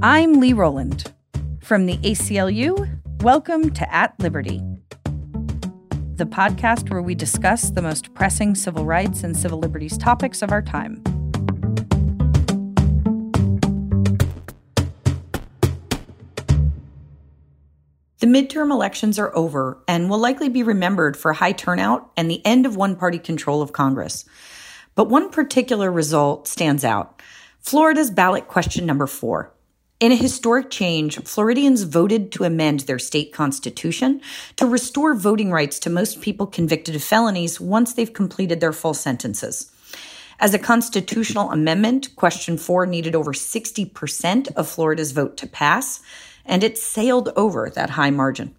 I'm Lee Rowland. From the ACLU, welcome to At Liberty, the podcast where we discuss the most pressing civil rights and civil liberties topics of our time. The midterm elections are over and will likely be remembered for high turnout and the end of one party control of Congress. But one particular result stands out Florida's ballot question number four. In a historic change, Floridians voted to amend their state constitution to restore voting rights to most people convicted of felonies once they've completed their full sentences. As a constitutional amendment, question four needed over 60% of Florida's vote to pass, and it sailed over that high margin.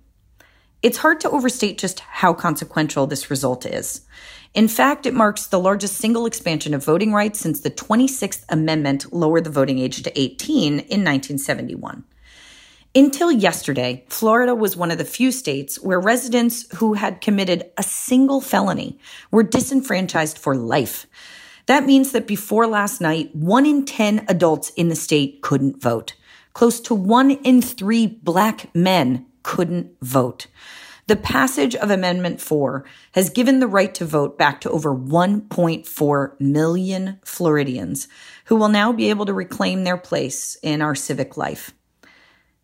It's hard to overstate just how consequential this result is. In fact, it marks the largest single expansion of voting rights since the 26th Amendment lowered the voting age to 18 in 1971. Until yesterday, Florida was one of the few states where residents who had committed a single felony were disenfranchised for life. That means that before last night, one in 10 adults in the state couldn't vote. Close to one in three black men couldn't vote. The passage of Amendment 4 has given the right to vote back to over 1.4 million Floridians who will now be able to reclaim their place in our civic life.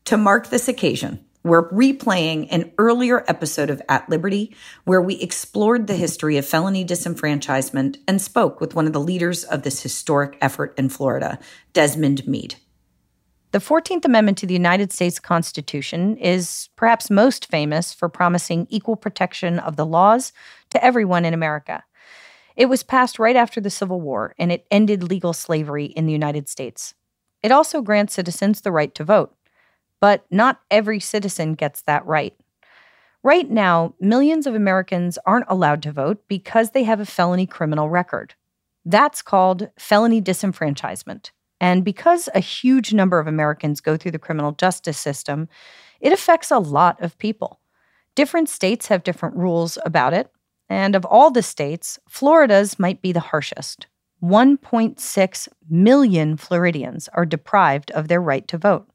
To mark this occasion, we're replaying an earlier episode of At Liberty where we explored the history of felony disenfranchisement and spoke with one of the leaders of this historic effort in Florida, Desmond Meade. The 14th Amendment to the United States Constitution is perhaps most famous for promising equal protection of the laws to everyone in America. It was passed right after the Civil War and it ended legal slavery in the United States. It also grants citizens the right to vote, but not every citizen gets that right. Right now, millions of Americans aren't allowed to vote because they have a felony criminal record. That's called felony disenfranchisement. And because a huge number of Americans go through the criminal justice system, it affects a lot of people. Different states have different rules about it. And of all the states, Florida's might be the harshest. 1.6 million Floridians are deprived of their right to vote.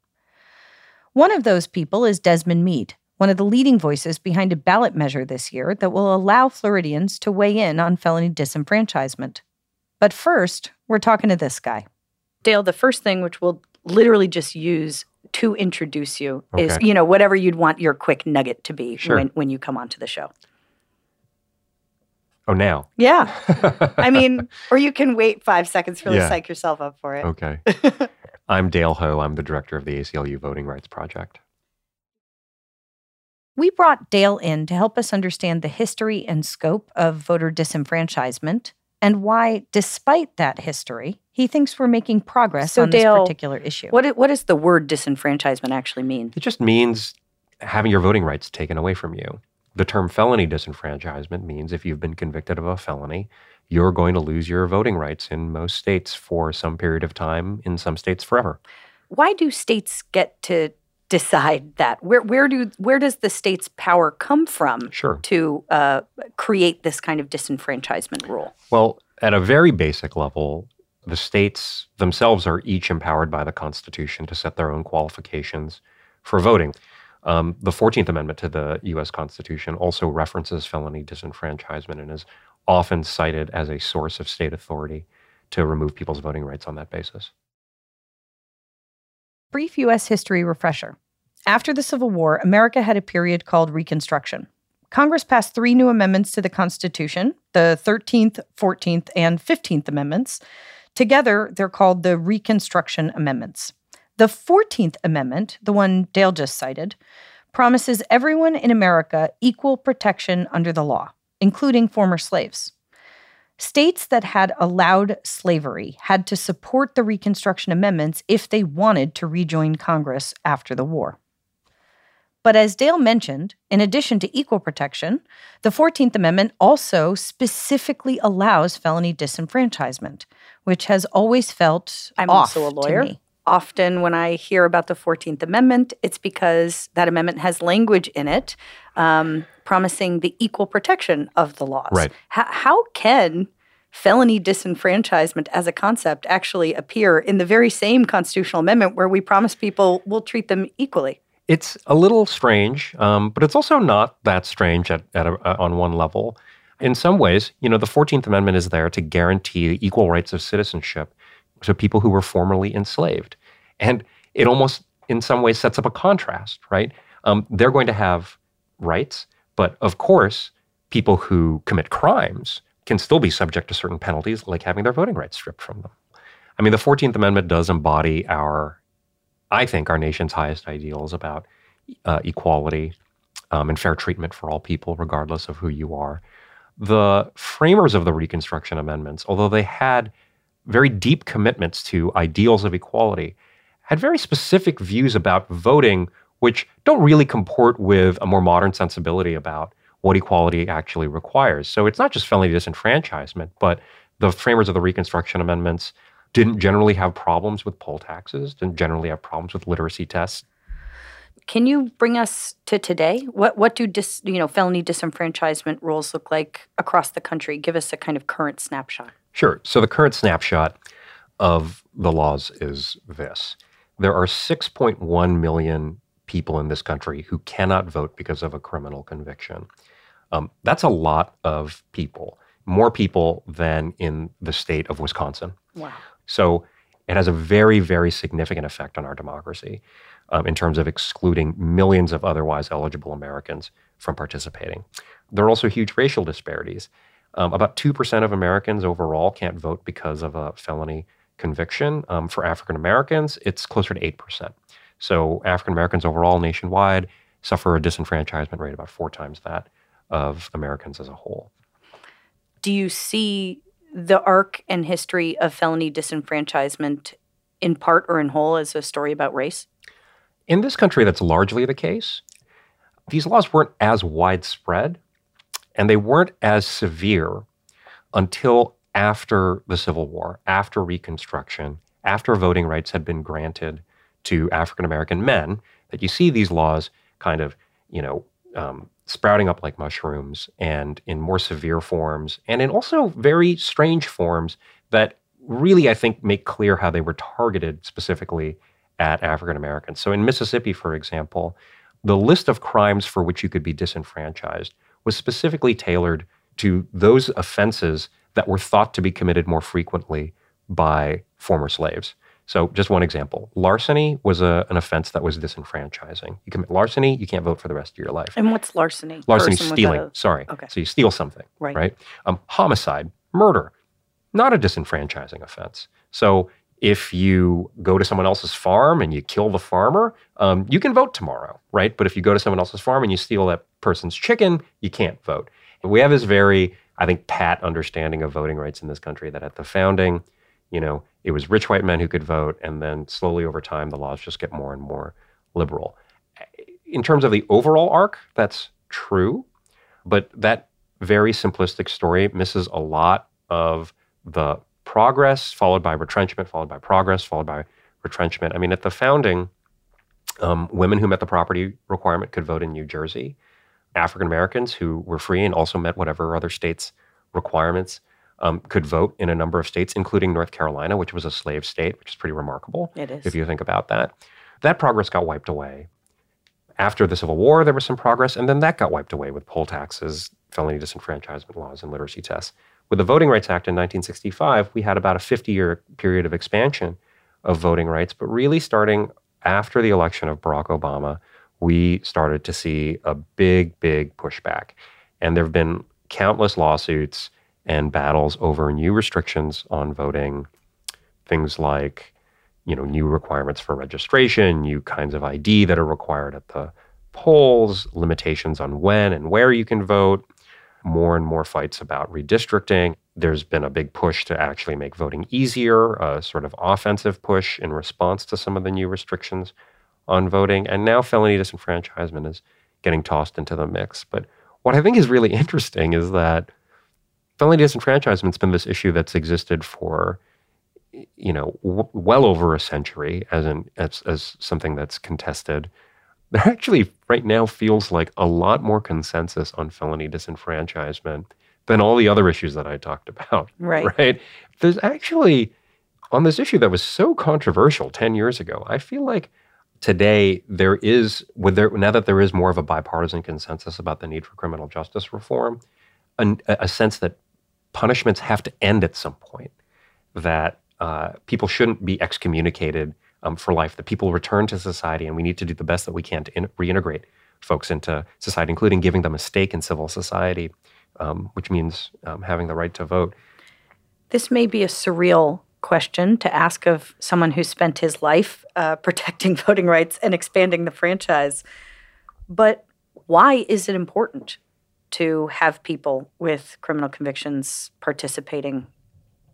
One of those people is Desmond Meade, one of the leading voices behind a ballot measure this year that will allow Floridians to weigh in on felony disenfranchisement. But first, we're talking to this guy. Dale, the first thing which we'll literally just use to introduce you okay. is, you know, whatever you'd want your quick nugget to be sure. when, when you come onto the show. Oh, now? Yeah. I mean, or you can wait five seconds, really yeah. psych yourself up for it. Okay. I'm Dale Ho. I'm the director of the ACLU Voting Rights Project. We brought Dale in to help us understand the history and scope of voter disenfranchisement and why, despite that history, he thinks we're making progress so on Dale, this particular issue. What, what does the word disenfranchisement actually mean? It just means having your voting rights taken away from you. The term felony disenfranchisement means if you've been convicted of a felony, you're going to lose your voting rights in most states for some period of time, in some states forever. Why do states get to decide that? Where where do where does the state's power come from sure. to uh, create this kind of disenfranchisement rule? Well, at a very basic level, the states themselves are each empowered by the Constitution to set their own qualifications for voting. Um, the 14th Amendment to the U.S. Constitution also references felony disenfranchisement and is often cited as a source of state authority to remove people's voting rights on that basis. Brief U.S. history refresher. After the Civil War, America had a period called Reconstruction. Congress passed three new amendments to the Constitution the 13th, 14th, and 15th Amendments. Together, they're called the Reconstruction Amendments. The 14th Amendment, the one Dale just cited, promises everyone in America equal protection under the law, including former slaves. States that had allowed slavery had to support the Reconstruction Amendments if they wanted to rejoin Congress after the war. But as Dale mentioned, in addition to equal protection, the 14th Amendment also specifically allows felony disenfranchisement, which has always felt I'm also a lawyer. Often, when I hear about the 14th Amendment, it's because that amendment has language in it um, promising the equal protection of the laws. Right. H- how can felony disenfranchisement as a concept actually appear in the very same constitutional amendment where we promise people we'll treat them equally? It's a little strange, um, but it's also not that strange at, at a, uh, on one level. In some ways, you know, the 14th Amendment is there to guarantee equal rights of citizenship to people who were formerly enslaved. And it almost, in some ways, sets up a contrast, right? Um, they're going to have rights, but of course, people who commit crimes can still be subject to certain penalties, like having their voting rights stripped from them. I mean, the 14th Amendment does embody our, I think, our nation's highest ideals about uh, equality um, and fair treatment for all people, regardless of who you are. The framers of the Reconstruction Amendments, although they had very deep commitments to ideals of equality, had very specific views about voting, which don't really comport with a more modern sensibility about what equality actually requires. So it's not just felony disenfranchisement, but the framers of the Reconstruction Amendments didn't generally have problems with poll taxes, didn't generally have problems with literacy tests. Can you bring us to today? What what do dis, you know felony disenfranchisement rules look like across the country? Give us a kind of current snapshot. Sure. So the current snapshot of the laws is this. There are 6.1 million people in this country who cannot vote because of a criminal conviction. Um, that's a lot of people, more people than in the state of Wisconsin. Wow. So it has a very, very significant effect on our democracy um, in terms of excluding millions of otherwise eligible Americans from participating. There are also huge racial disparities. Um, about 2% of Americans overall can't vote because of a felony conviction. Um, for African Americans, it's closer to 8%. So African Americans overall nationwide suffer a disenfranchisement rate about four times that of Americans as a whole. Do you see the arc and history of felony disenfranchisement in part or in whole as a story about race? In this country, that's largely the case. These laws weren't as widespread and they weren't as severe until after the Civil War, after Reconstruction, after voting rights had been granted to African American men, that you see these laws kind of, you know, um, sprouting up like mushrooms and in more severe forms and in also very strange forms that really, I think, make clear how they were targeted specifically at African Americans. So in Mississippi, for example, the list of crimes for which you could be disenfranchised was specifically tailored to those offenses that were thought to be committed more frequently by former slaves. So, just one example larceny was a, an offense that was disenfranchising. You commit larceny, you can't vote for the rest of your life. And what's larceny? Larceny, stealing. A... Sorry. Okay. So, you steal something. Right. Right. Um, homicide, murder, not a disenfranchising offense. So, if you go to someone else's farm and you kill the farmer, um, you can vote tomorrow, right? But if you go to someone else's farm and you steal that person's chicken, you can't vote. We have this very, I think, pat understanding of voting rights in this country that at the founding, you know, it was rich white men who could vote, and then slowly over time, the laws just get more and more liberal. In terms of the overall arc, that's true, but that very simplistic story misses a lot of the progress, followed by retrenchment, followed by progress, followed by retrenchment. I mean, at the founding, um, women who met the property requirement could vote in New Jersey. African Americans who were free and also met whatever other states' requirements um, could vote in a number of states, including North Carolina, which was a slave state, which is pretty remarkable. It is. If you think about that. That progress got wiped away. After the Civil War, there was some progress, and then that got wiped away with poll taxes, felony disenfranchisement laws, and literacy tests. With the Voting Rights Act in 1965, we had about a 50 year period of expansion of voting rights, but really starting after the election of Barack Obama, we started to see a big, big pushback. And there have been countless lawsuits and battles over new restrictions on voting, things like, you know, new requirements for registration, new kinds of ID that are required at the polls, limitations on when and where you can vote, more and more fights about redistricting. There's been a big push to actually make voting easier, a sort of offensive push in response to some of the new restrictions on voting. And now felony disenfranchisement is getting tossed into the mix. But what I think is really interesting is that felony disenfranchisement's been this issue that's existed for you know w- well over a century as an as, as something that's contested there actually right now feels like a lot more consensus on felony disenfranchisement than all the other issues that I talked about. Right. Right. There's actually on this issue that was so controversial 10 years ago, I feel like today there is with there now that there is more of a bipartisan consensus about the need for criminal justice reform, a, a sense that punishments have to end at some point, that uh, people shouldn't be excommunicated um, for life, that people return to society, and we need to do the best that we can to in- reintegrate folks into society, including giving them a stake in civil society, um, which means um, having the right to vote. This may be a surreal question to ask of someone who spent his life uh, protecting voting rights and expanding the franchise. But why is it important to have people with criminal convictions participating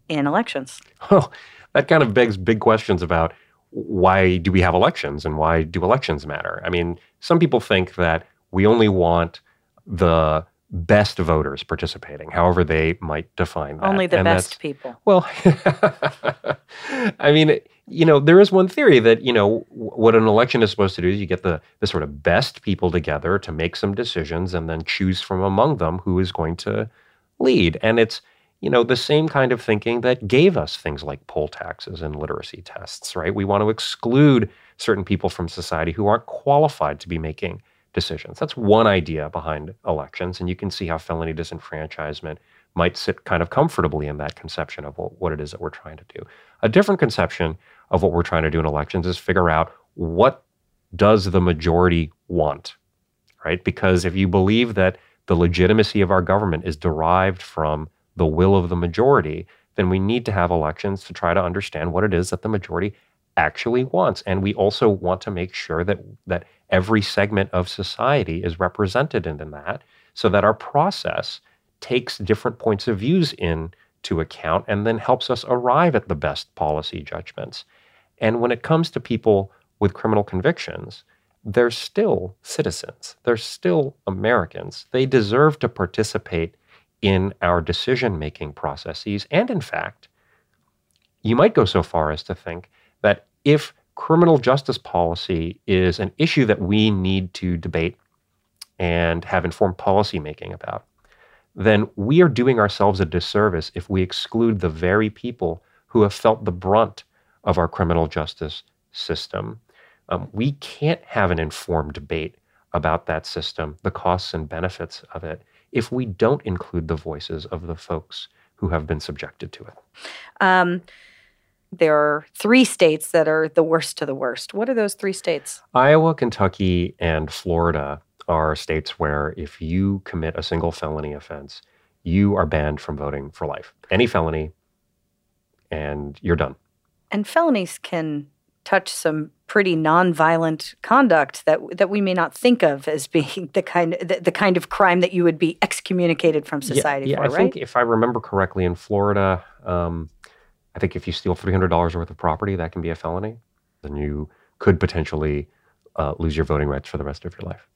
in elections? Well, that kind of begs big questions about why do we have elections and why do elections matter? I mean, some people think that we only want the best voters participating, however they might define that. Only the and best people. Well, I mean, you know, there is one theory that, you know, what an election is supposed to do is you get the, the sort of best people together to make some decisions and then choose from among them who is going to lead. And it's, you know, the same kind of thinking that gave us things like poll taxes and literacy tests, right? We want to exclude certain people from society who aren't qualified to be making decisions. That's one idea behind elections. And you can see how felony disenfranchisement might sit kind of comfortably in that conception of what it is that we're trying to do. A different conception of what we're trying to do in elections is figure out what does the majority want, right? Because if you believe that the legitimacy of our government is derived from the will of the majority, then we need to have elections to try to understand what it is that the majority actually wants. And we also want to make sure that that every segment of society is represented in that so that our process takes different points of views into account and then helps us arrive at the best policy judgments. And when it comes to people with criminal convictions, they're still citizens. They're still Americans. They deserve to participate in our decision making processes. And in fact, you might go so far as to think that if criminal justice policy is an issue that we need to debate and have informed policy making about, then we are doing ourselves a disservice if we exclude the very people who have felt the brunt of our criminal justice system. Um, we can't have an informed debate about that system, the costs and benefits of it, if we don't include the voices of the folks who have been subjected to it. Um, there are three states that are the worst to the worst. What are those three states? Iowa, Kentucky, and Florida are states where if you commit a single felony offense, you are banned from voting for life. Any felony, and you're done. And felonies can touch some pretty nonviolent conduct that that we may not think of as being the kind the, the kind of crime that you would be excommunicated from society yeah, yeah, for, I right? think if I remember correctly, in Florida, um, I think if you steal three hundred dollars worth of property, that can be a felony. Then you could potentially uh, lose your voting rights for the rest of your life.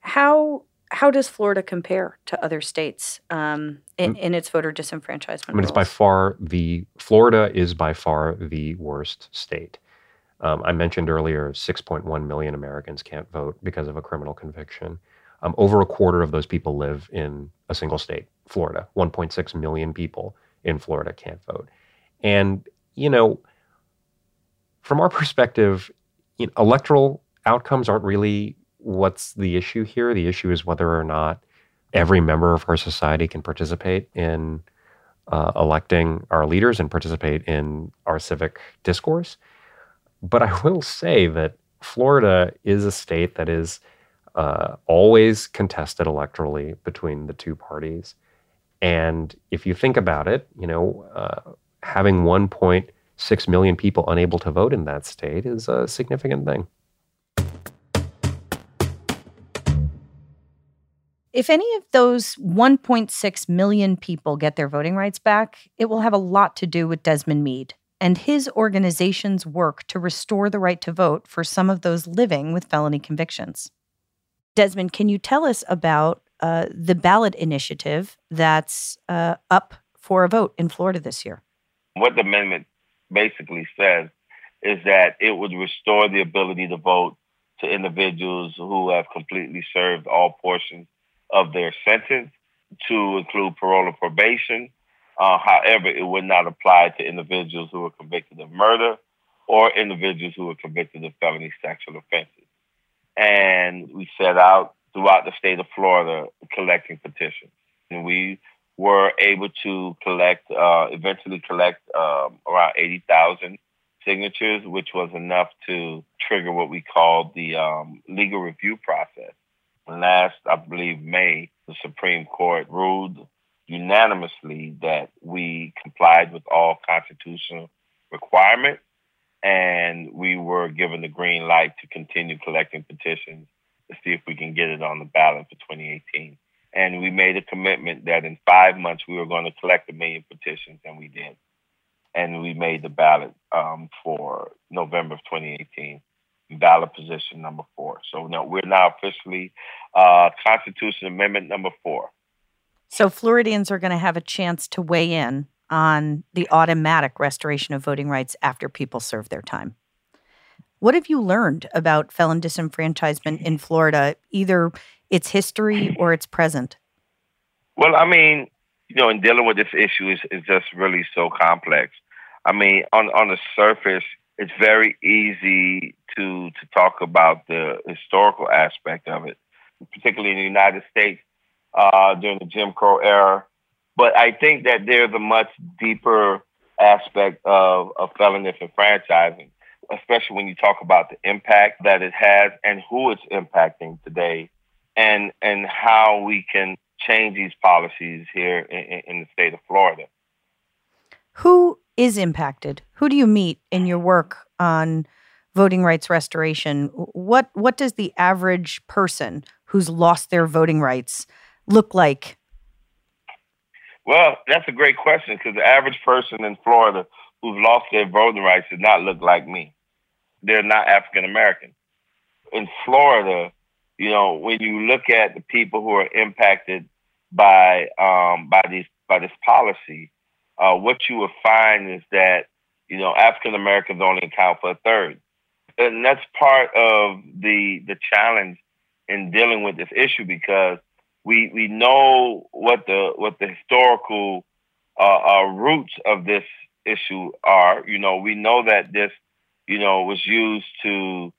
How how does Florida compare to other states um, in, mm. in, its voter disenfranchisement? I mean, rules? it's by far the Florida is by far the worst state. Um, I mentioned earlier, 6.1 million Americans can't vote because of a criminal conviction. Um, over a quarter of those people live in a single state, Florida. 1.6 million people in Florida can't vote. And, you know, from our perspective, you know, electoral outcomes aren't really what's the issue here. The issue is whether or not every member of our society can participate in uh, electing our leaders and participate in our civic discourse. But I will say that Florida is a state that is uh, always contested electorally between the two parties. And if you think about it, you know, uh, having 1.6 million people unable to vote in that state is a significant thing. If any of those 1.6 million people get their voting rights back, it will have a lot to do with Desmond Meade and his organization's work to restore the right to vote for some of those living with felony convictions. Desmond, can you tell us about uh, the ballot initiative that's uh, up for a vote in Florida this year? What the amendment basically says is that it would restore the ability to vote to individuals who have completely served all portions of their sentence, to include parole or probation. Uh, however, it would not apply to individuals who were convicted of murder or individuals who were convicted of felony sexual offenses. And we set out throughout the state of Florida collecting petitions. And we were able to collect, uh, eventually collect um, around 80,000 signatures, which was enough to trigger what we called the um, legal review process. Last, I believe, May, the Supreme Court ruled unanimously that we complied with all constitutional requirements and we were given the green light to continue collecting petitions to see if we can get it on the ballot for 2018. And we made a commitment that in five months we were going to collect a million petitions, and we did. And we made the ballot um, for November of 2018, ballot position number four. So now we're now officially uh, Constitution Amendment number four. So Floridians are going to have a chance to weigh in on the automatic restoration of voting rights after people serve their time. What have you learned about felon disenfranchisement in Florida, either its history or its present? Well, I mean, you know, in dealing with this issue is, is just really so complex. I mean, on on the surface, it's very easy to to talk about the historical aspect of it, particularly in the United States uh, during the Jim Crow era. But I think that there's a much deeper aspect of, of disenfranchising, especially when you talk about the impact that it has and who it's impacting today, and and how we can change these policies here in, in the state of Florida. Who is impacted? Who do you meet in your work on voting rights restoration? What what does the average person who's lost their voting rights look like well, that's a great question because the average person in Florida who's lost their voting rights does not look like me. They're not African American. In Florida, you know, when you look at the people who are impacted by um, by these by this policy, uh, what you will find is that you know African Americans only account for a third, and that's part of the the challenge in dealing with this issue because we we know what the what the historical uh, uh, roots of this issue are. You know, we know that this you know was used to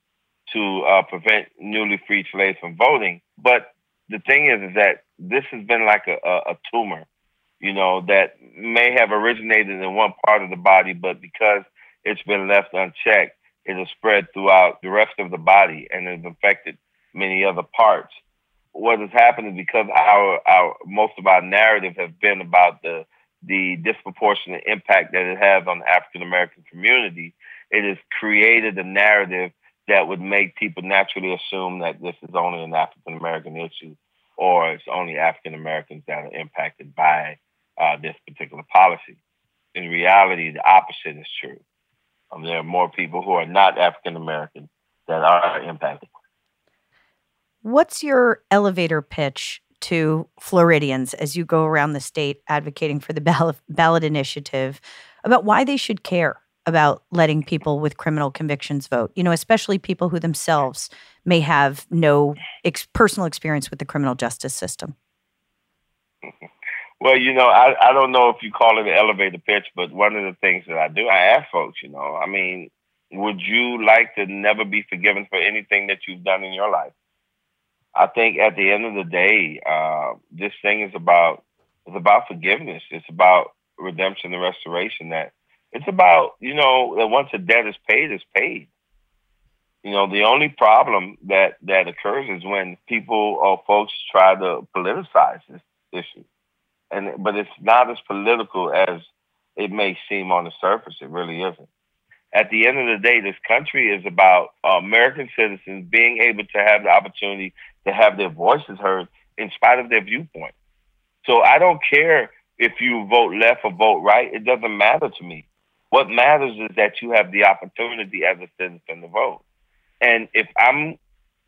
to uh, prevent newly freed slaves from voting. But the thing is, is that this has been like a, a, a tumor, you know, that may have originated in one part of the body, but because it's been left unchecked, it has spread throughout the rest of the body and has affected many other parts what has happened is because our our most of our narrative has been about the the disproportionate impact that it has on the African American community, it has created a narrative that would make people naturally assume that this is only an African American issue or it's only African Americans that are impacted by uh, this particular policy. In reality, the opposite is true. Um, there are more people who are not African American that are impacted. What's your elevator pitch to Floridians as you go around the state advocating for the ballot, ballot initiative about why they should care about letting people with criminal convictions vote? You know, especially people who themselves may have no ex- personal experience with the criminal justice system. Well, you know, I, I don't know if you call it an elevator pitch, but one of the things that I do, I ask folks, you know, I mean, would you like to never be forgiven for anything that you've done in your life? I think at the end of the day, uh, this thing is about it's about forgiveness. It's about redemption and restoration. That it's about you know that once a debt is paid, it's paid. You know, the only problem that that occurs is when people or folks try to politicize this issue, and but it's not as political as it may seem on the surface. It really isn't at the end of the day, this country is about uh, American citizens being able to have the opportunity to have their voices heard in spite of their viewpoint. So I don't care if you vote left or vote right. It doesn't matter to me. What matters is that you have the opportunity as a citizen to vote. And if I'm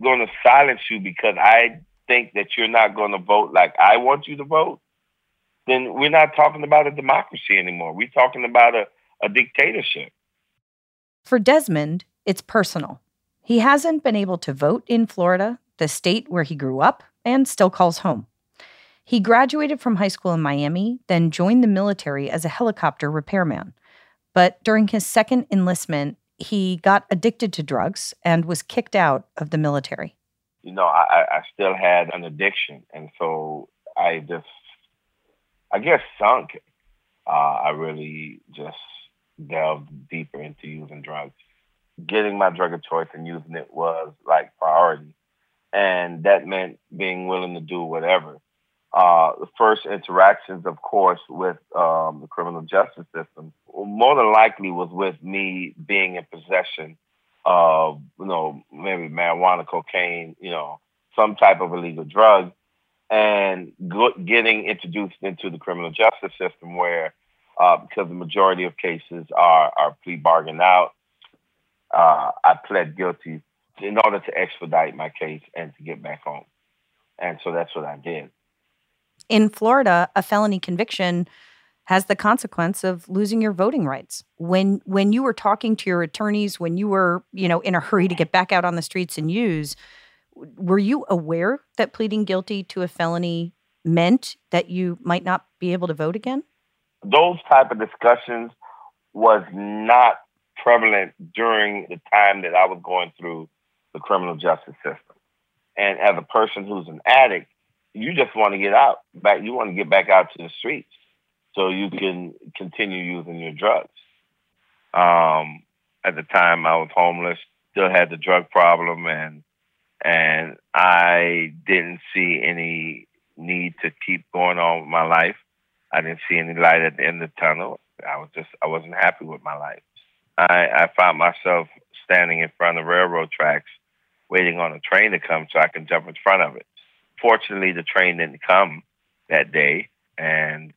going to silence you because I think that you're not going to vote like I want you to vote, then we're not talking about a democracy anymore. We're talking about a, a dictatorship. For Desmond, it's personal. He hasn't been able to vote in Florida, the state where he grew up and still calls home. He graduated from high school in Miami, then joined the military as a helicopter repairman. But during his second enlistment, he got addicted to drugs and was kicked out of the military. You know, I, I still had an addiction. And so I just, I guess, sunk. Uh, I really just delved deeper into using drugs. Getting my drug of choice and using it was like priority. And that meant being willing to do whatever. Uh, the first interactions, of course, with um, the criminal justice system, more than likely was with me being in possession of, you know, maybe marijuana, cocaine, you know, some type of illegal drug, and getting introduced into the criminal justice system where, uh, because the majority of cases are, are plea bargained out, uh, I pled guilty in order to expedite my case and to get back home. And so that's what I did in Florida, a felony conviction has the consequence of losing your voting rights. When when you were talking to your attorneys, when you were, you know, in a hurry to get back out on the streets and use, were you aware that pleading guilty to a felony meant that you might not be able to vote again? Those type of discussions was not prevalent during the time that I was going through the criminal justice system. And as a person who's an addict, you just want to get out back. You want to get back out to the streets so you can continue using your drugs. Um, at the time, I was homeless, still had the drug problem, and and I didn't see any need to keep going on with my life. I didn't see any light at the end of the tunnel. I was just I wasn't happy with my life. I, I found myself standing in front of railroad tracks, waiting on a train to come so I can jump in front of it fortunately, the train didn't come that day, and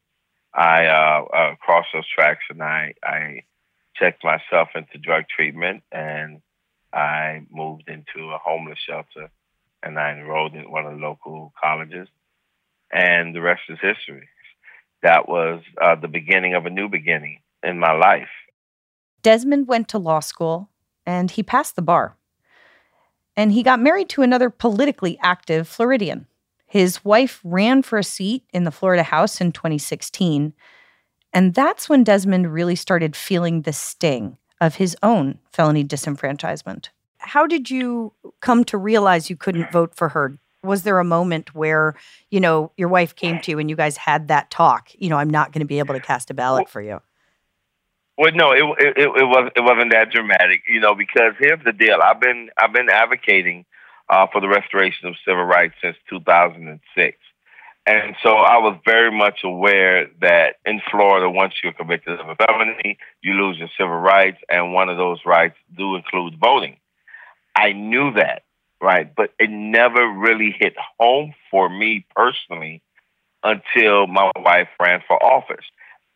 I uh, uh, crossed those tracks and I, I checked myself into drug treatment and I moved into a homeless shelter and I enrolled in one of the local colleges. And the rest is history. That was uh, the beginning of a new beginning in my life. Desmond went to law school and he passed the bar. And he got married to another politically active Floridian. His wife ran for a seat in the Florida House in 2016. And that's when Desmond really started feeling the sting of his own felony disenfranchisement. How did you come to realize you couldn't vote for her? Was there a moment where, you know, your wife came to you and you guys had that talk? You know, I'm not going to be able to cast a ballot for you. Well, no, it, it it was it wasn't that dramatic, you know, because here's the deal. I've been I've been advocating uh, for the restoration of civil rights since 2006. And so I was very much aware that in Florida, once you're convicted of a felony, you lose your civil rights, and one of those rights do include voting. I knew that, right? But it never really hit home for me personally until my wife ran for office.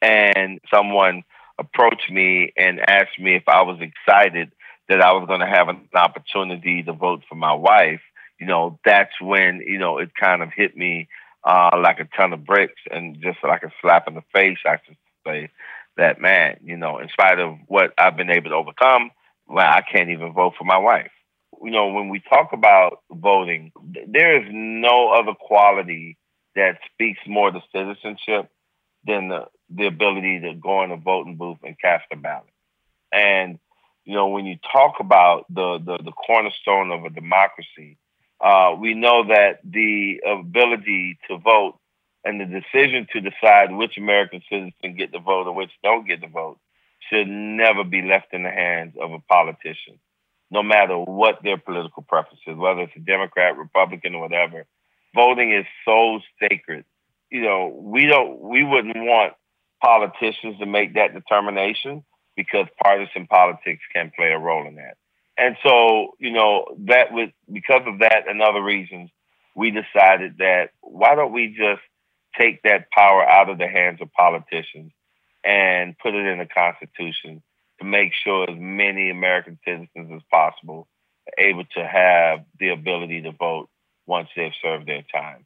And someone approached me and asked me if I was excited that I was going to have an opportunity to vote for my wife, you know, that's when, you know, it kind of hit me uh, like a ton of bricks and just like a slap in the face, I should say, that man, you know, in spite of what I've been able to overcome, well, I can't even vote for my wife. You know, when we talk about voting, there is no other quality that speaks more to citizenship than the, the ability to go in a voting booth and cast a ballot. And you know, when you talk about the, the, the cornerstone of a democracy, uh, we know that the ability to vote and the decision to decide which American citizens get the vote and which don't get the vote should never be left in the hands of a politician, no matter what their political preferences, whether it's a Democrat, Republican, or whatever. Voting is so sacred. You know, we don't, we wouldn't want politicians to make that determination because partisan politics can play a role in that. And so, you know, that was because of that and other reasons, we decided that why don't we just take that power out of the hands of politicians and put it in the Constitution to make sure as many American citizens as possible are able to have the ability to vote once they've served their time.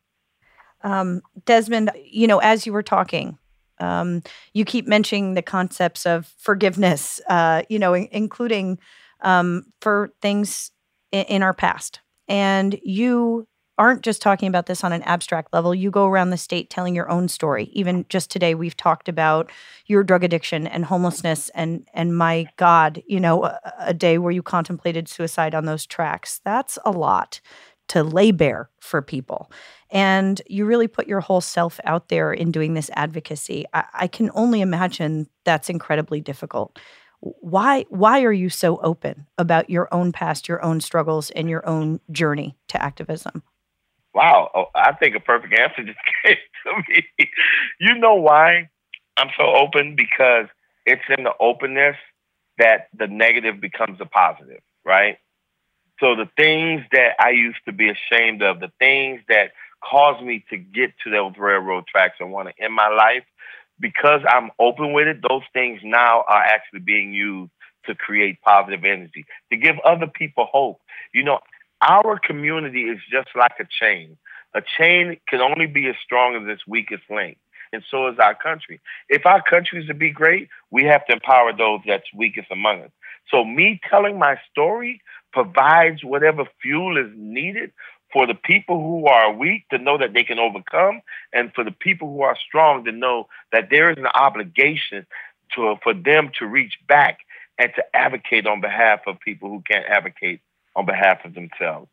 Um, Desmond, you know, as you were talking, um, you keep mentioning the concepts of forgiveness, uh, you know, in- including um, for things in, in our past. And you aren't just talking about this on an abstract level. You go around the state telling your own story. Even just today, we've talked about your drug addiction and homelessness, and and my God, you know, a, a day where you contemplated suicide on those tracks. That's a lot to lay bare for people. And you really put your whole self out there in doing this advocacy. I, I can only imagine that's incredibly difficult. Why why are you so open about your own past your own struggles and your own journey to activism? Wow. Oh, i think a perfect answer just came to me. You know why i'm so open? Because it's in the openness that the negative becomes a positive right so the things that i used to be ashamed of the things that caused me to get to those railroad tracks and want to end my life because I'm open with it, those things now are actually being used to create positive energy, to give other people hope. You know, our community is just like a chain. A chain can only be as strong as its weakest link. And so is our country. If our country is to be great, we have to empower those that's weakest among us. So me telling my story provides whatever fuel is needed for the people who are weak to know that they can overcome, and for the people who are strong to know that there is an obligation to for them to reach back and to advocate on behalf of people who can't advocate on behalf of themselves.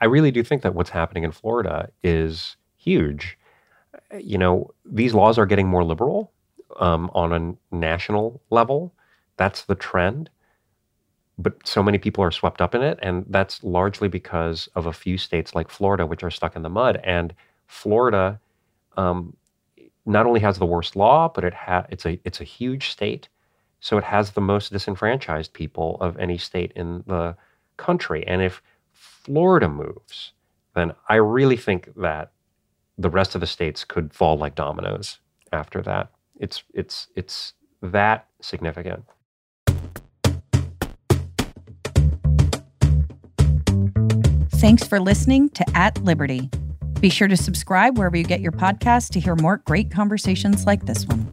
I really do think that what's happening in Florida is huge. You know, these laws are getting more liberal um, on a national level. That's the trend but so many people are swept up in it. And that's largely because of a few states like Florida, which are stuck in the mud. And Florida um, not only has the worst law, but it ha- it's, a, it's a huge state. So it has the most disenfranchised people of any state in the country. And if Florida moves, then I really think that the rest of the states could fall like dominoes after that. It's, it's, it's that significant. Thanks for listening to At Liberty. Be sure to subscribe wherever you get your podcasts to hear more great conversations like this one.